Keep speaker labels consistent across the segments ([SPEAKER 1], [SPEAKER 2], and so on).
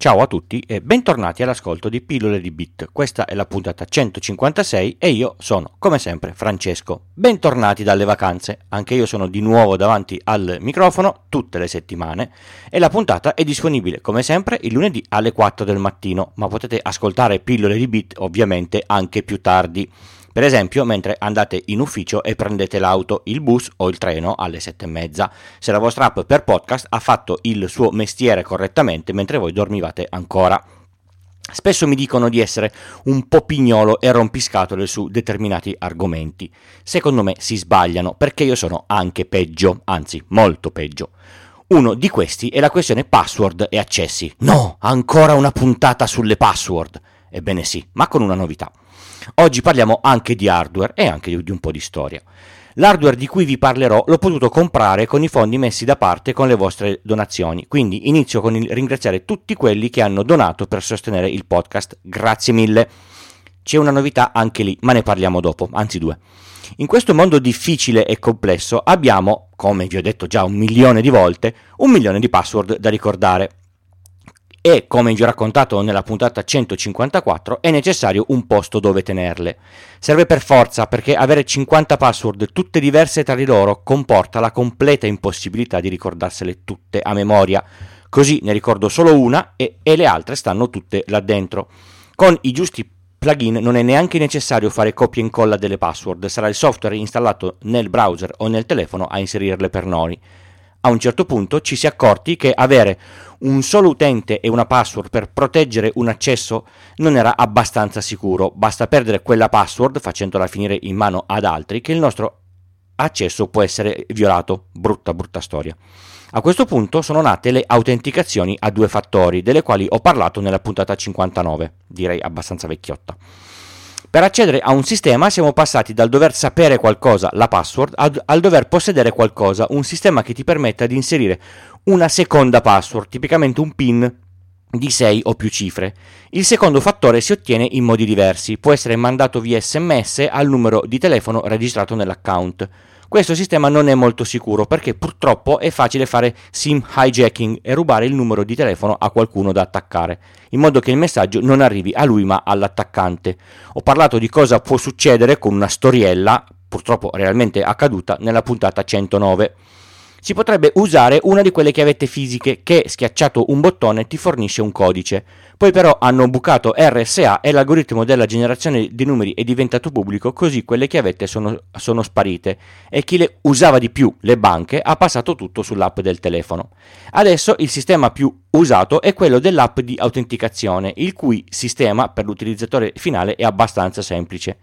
[SPEAKER 1] Ciao a tutti e bentornati all'ascolto di Pillole di Bit. Questa è la puntata 156 e io sono, come sempre, Francesco. Bentornati dalle vacanze. Anche io sono di nuovo davanti al microfono tutte le settimane e la puntata è disponibile, come sempre, il lunedì alle 4 del mattino, ma potete ascoltare Pillole di Bit ovviamente anche più tardi. Per esempio, mentre andate in ufficio e prendete l'auto, il bus o il treno alle sette e mezza, se la vostra app per podcast ha fatto il suo mestiere correttamente mentre voi dormivate ancora. Spesso mi dicono di essere un po' pignolo e rompiscatole su determinati argomenti. Secondo me si sbagliano perché io sono anche peggio, anzi molto peggio. Uno di questi è la questione password e accessi. No, ancora una puntata sulle password. Ebbene sì, ma con una novità. Oggi parliamo anche di hardware e anche di un po' di storia. L'hardware di cui vi parlerò l'ho potuto comprare con i fondi messi da parte con le vostre donazioni, quindi inizio con il ringraziare tutti quelli che hanno donato per sostenere il podcast. Grazie mille. C'è una novità anche lì, ma ne parliamo dopo, anzi due. In questo mondo difficile e complesso abbiamo, come vi ho detto già un milione di volte, un milione di password da ricordare e, come ho raccontato nella puntata 154, è necessario un posto dove tenerle. Serve per forza perché avere 50 password tutte diverse tra di loro comporta la completa impossibilità di ricordarsele tutte a memoria. Così ne ricordo solo una e, e le altre stanno tutte là dentro. Con i giusti plugin non è neanche necessario fare copia e incolla delle password, sarà il software installato nel browser o nel telefono a inserirle per noi a un certo punto ci si è accorti che avere un solo utente e una password per proteggere un accesso non era abbastanza sicuro. Basta perdere quella password facendola finire in mano ad altri che il nostro accesso può essere violato. Brutta, brutta storia. A questo punto sono nate le autenticazioni a due fattori, delle quali ho parlato nella puntata 59, direi abbastanza vecchiotta. Per accedere a un sistema siamo passati dal dover sapere qualcosa, la password, ad, al dover possedere qualcosa, un sistema che ti permetta di inserire una seconda password, tipicamente un PIN di 6 o più cifre. Il secondo fattore si ottiene in modi diversi, può essere mandato via sms al numero di telefono registrato nell'account. Questo sistema non è molto sicuro perché purtroppo è facile fare SIM hijacking e rubare il numero di telefono a qualcuno da attaccare, in modo che il messaggio non arrivi a lui ma all'attaccante. Ho parlato di cosa può succedere con una storiella, purtroppo realmente accaduta, nella puntata 109 si potrebbe usare una di quelle chiavette fisiche che, schiacciato un bottone, ti fornisce un codice. Poi però hanno bucato RSA e l'algoritmo della generazione dei numeri è diventato pubblico, così quelle chiavette sono, sono sparite e chi le usava di più, le banche, ha passato tutto sull'app del telefono. Adesso il sistema più usato è quello dell'app di autenticazione, il cui sistema per l'utilizzatore finale è abbastanza semplice.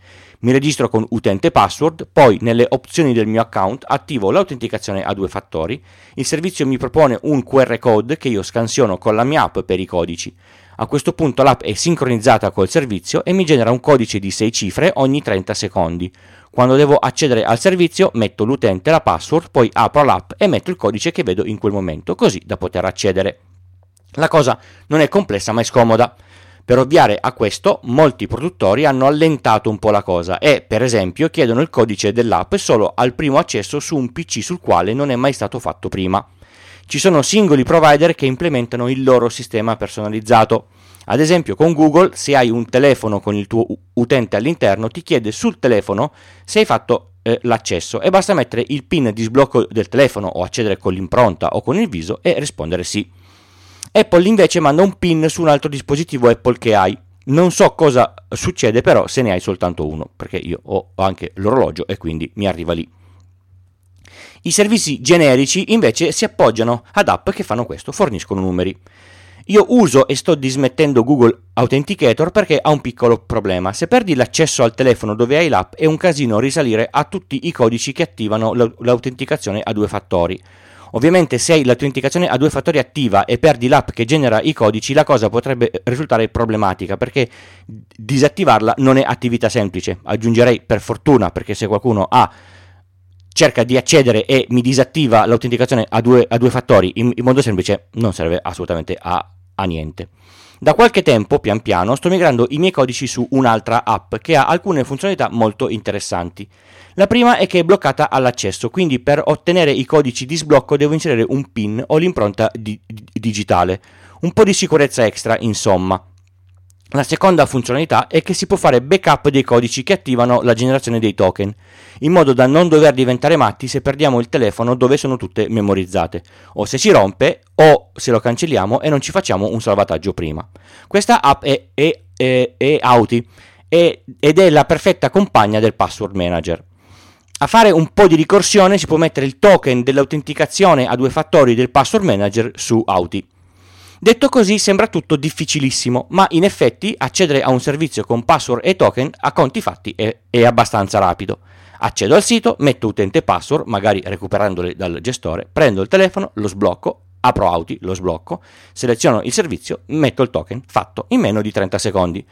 [SPEAKER 1] Mi registro con utente password, poi nelle opzioni del mio account attivo l'autenticazione a due fattori, il servizio mi propone un QR code che io scansiono con la mia app per i codici. A questo punto l'app è sincronizzata col servizio e mi genera un codice di 6 cifre ogni 30 secondi. Quando devo accedere al servizio metto l'utente, la password, poi apro l'app e metto il codice che vedo in quel momento, così da poter accedere. La cosa non è complessa ma è scomoda. Per ovviare a questo, molti produttori hanno allentato un po' la cosa e, per esempio, chiedono il codice dell'app solo al primo accesso su un PC sul quale non è mai stato fatto prima. Ci sono singoli provider che implementano il loro sistema personalizzato. Ad esempio, con Google, se hai un telefono con il tuo utente all'interno, ti chiede sul telefono se hai fatto eh, l'accesso e basta mettere il PIN di sblocco del telefono o accedere con l'impronta o con il viso e rispondere sì. Apple invece manda un PIN su un altro dispositivo Apple che hai. Non so cosa succede però se ne hai soltanto uno, perché io ho anche l'orologio e quindi mi arriva lì. I servizi generici invece si appoggiano ad app che fanno questo, forniscono numeri. Io uso e sto dismettendo Google Authenticator perché ha un piccolo problema. Se perdi l'accesso al telefono dove hai l'app è un casino risalire a tutti i codici che attivano l'autenticazione a due fattori. Ovviamente se hai l'autenticazione a due fattori attiva e perdi l'app che genera i codici, la cosa potrebbe risultare problematica perché disattivarla non è attività semplice. Aggiungerei per fortuna perché se qualcuno ha cerca di accedere e mi disattiva l'autenticazione a due, a due fattori in, in, modo semplice non serve assolutamente a, a niente. Da qualche tempo, pian piano, sto migrando i miei codici su un'altra app che ha alcune funzionalità molto interessanti. La prima è che è bloccata all'accesso, quindi per ottenere i codici di sblocco devo inserire un PIN o l'impronta di- digitale. Un po' di sicurezza extra, insomma. La seconda funzionalità è che si può fare backup dei codici che attivano la generazione dei token, in modo da non dover diventare matti se perdiamo il telefono dove sono tutte memorizzate, o se si rompe, o se lo cancelliamo e non ci facciamo un salvataggio prima. Questa app è, è, è, è Auti ed è la perfetta compagna del password manager. A fare un po' di ricorsione si può mettere il token dell'autenticazione a due fattori del password manager su Auti. Detto così sembra tutto difficilissimo, ma in effetti accedere a un servizio con password e token a conti fatti è, è abbastanza rapido. Accedo al sito, metto utente e password, magari recuperandole dal gestore, prendo il telefono, lo sblocco, apro Auti, lo sblocco, seleziono il servizio, metto il token, fatto in meno di 30 secondi.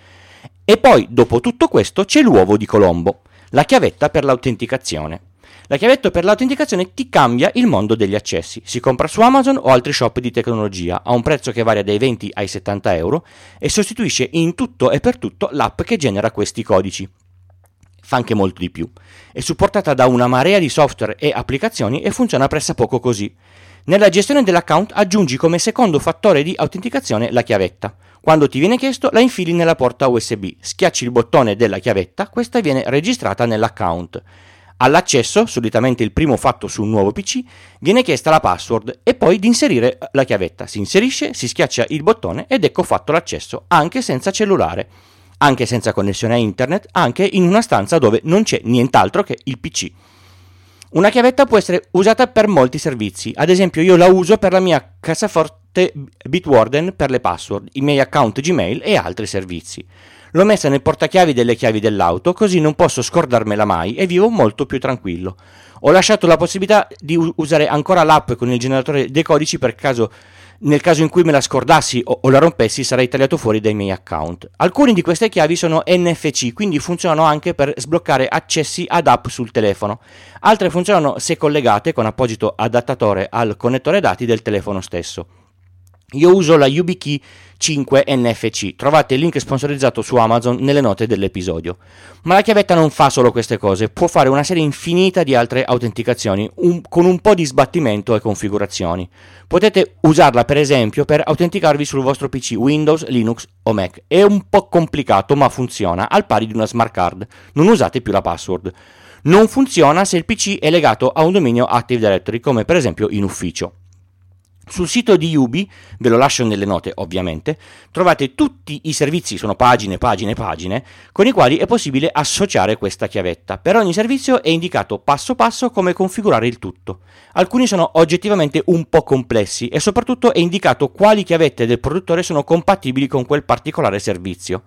[SPEAKER 1] E poi, dopo tutto questo, c'è l'uovo di Colombo, la chiavetta per l'autenticazione. La chiavetta per l'autenticazione ti cambia il mondo degli accessi. Si compra su Amazon o altri shop di tecnologia a un prezzo che varia dai 20 ai 70 euro e sostituisce in tutto e per tutto l'app che genera questi codici. Fa anche molto di più. È supportata da una marea di software e applicazioni e funziona pressappoco così. Nella gestione dell'account aggiungi come secondo fattore di autenticazione la chiavetta. Quando ti viene chiesto la infili nella porta USB, schiacci il bottone della chiavetta, questa viene registrata nell'account. All'accesso, solitamente il primo fatto su un nuovo PC, viene chiesta la password e poi di inserire la chiavetta. Si inserisce, si schiaccia il bottone ed ecco fatto l'accesso, anche senza cellulare, anche senza connessione a internet, anche in una stanza dove non c'è nient'altro che il PC. Una chiavetta può essere usata per molti servizi, ad esempio io la uso per la mia cassaforte Bitwarden per le password, i miei account Gmail e altri servizi. L'ho messa nel portachiavi delle chiavi dell'auto, così non posso scordarmela mai e vivo molto più tranquillo. Ho lasciato la possibilità di usare ancora l'app con il generatore dei codici per caso nel caso in cui me la scordassi o, o, la rompessi sarei tagliato fuori dai miei account. Alcune di queste chiavi sono NFC, quindi funzionano anche per sbloccare accessi ad app sul telefono. Altre funzionano se collegate con apposito adattatore al connettore dati del telefono stesso. Io uso la YubiKey 5 NFC, trovate il link sponsorizzato su Amazon nelle note dell'episodio. Ma la chiavetta non fa solo queste cose, può fare una serie infinita di altre autenticazioni un, con un po' di sbattimento e configurazioni. Potete usarla per esempio per autenticarvi sul vostro PC Windows, Linux o Mac. È un po' complicato ma funziona, al pari di una smart card. Non usate più la password. Non funziona se il PC è legato a un dominio Active Directory, come per esempio in ufficio. Sul sito di Yubi, ve lo lascio nelle note ovviamente, trovate tutti i servizi, sono pagine, pagine, pagine, con i quali è possibile associare questa chiavetta. Per ogni servizio è indicato passo passo come configurare il tutto. Alcuni sono oggettivamente un po' complessi e soprattutto è indicato quali chiavette del produttore sono compatibili con quel particolare servizio.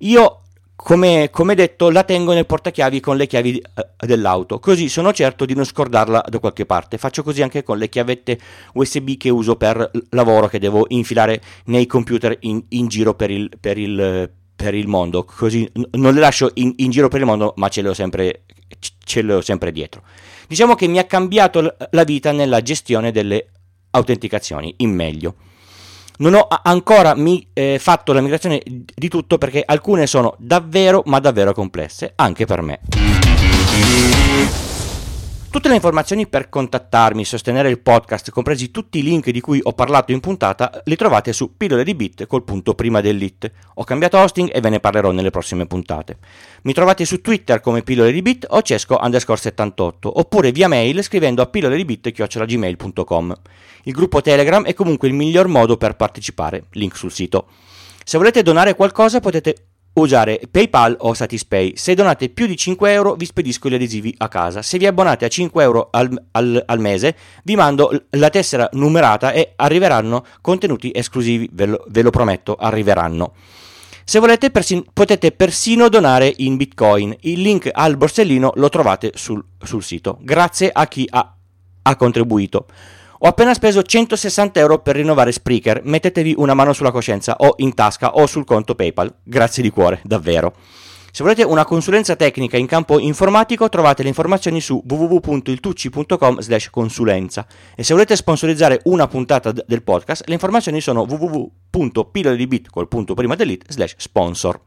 [SPEAKER 1] Io come, come, detto, la tengo nel portachiavi con le chiavi uh, dell'auto, così sono certo di non scordarla da qualche parte. Faccio così anche con le chiavette USB che uso per lavoro, che devo infilare nei computer in, in giro per il, per, il, per il, mondo. Così non le lascio in, in, giro per il mondo, ma ce le ho sempre, ce le ho sempre dietro. Diciamo che mi ha cambiato la vita nella gestione delle autenticazioni in meglio. Non ho ancora mi, eh, fatto la migrazione di tutto perché alcune sono davvero ma davvero complesse, anche per me. Tutte le informazioni per contattarmi, sostenere il podcast, compresi tutti i link di cui ho parlato in puntata, li trovate su pillole di bit col punto prima dell'it. Ho cambiato hosting e ve ne parlerò nelle prossime puntate. Mi trovate su Twitter come pillole di bit o cesco underscore 78, oppure via mail scrivendo a pillole di bit chiocciolagmail.com. Il gruppo Telegram è comunque il miglior modo per partecipare, link sul sito. Se volete donare qualcosa potete usare PayPal o Satispay. Se donate più di 5 euro vi spedisco gli adesivi a casa. Se vi abbonate a 5 euro al, al, al mese vi mando la tessera numerata e arriveranno contenuti esclusivi, ve lo, ve lo prometto, arriveranno. Se volete persin- potete persino donare in bitcoin. Il link al borsellino lo trovate sul, sul sito. Grazie a chi ha, ha contribuito. Ho appena speso 160 euro per rinnovare Spreaker, mettetevi una mano sulla coscienza o in tasca o sul conto PayPal. Grazie di cuore, davvero. Se volete una consulenza tecnica in campo informatico trovate le informazioni su www.iltucci.com consulenza e se volete sponsorizzare una puntata d- del podcast le informazioni sono www.pilloledibit col punto prima dell'it slash sponsor.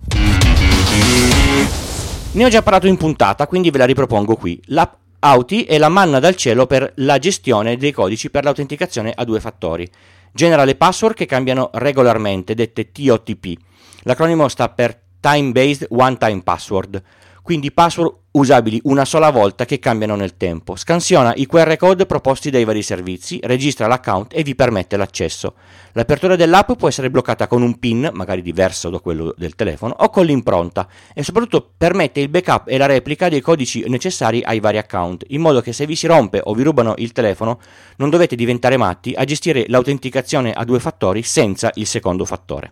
[SPEAKER 1] Ne ho già parlato in puntata quindi ve la ripropongo qui. L'app Auti è la manna dal cielo per la gestione dei codici per l'autenticazione a due fattori. genera le password che cambiano regolarmente, dette TOTP. L'acronimo sta per Time Based One Time Password quindi password usabili una sola volta che cambiano nel tempo. Scansiona i QR code proposti dai vari servizi, registra l'account e vi permette l'accesso. L'apertura dell'app può essere bloccata con un PIN, magari diverso da quello del telefono, o con l'impronta e soprattutto permette il backup e la replica dei codici necessari ai vari account, in modo che se vi si rompe o vi rubano il telefono non dovete diventare matti a gestire l'autenticazione a due fattori senza il secondo fattore.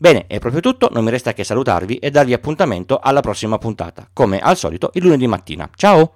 [SPEAKER 1] Bene, è proprio tutto, non mi resta che salutarvi e darvi appuntamento alla prossima puntata, come al solito il lunedì mattina. Ciao!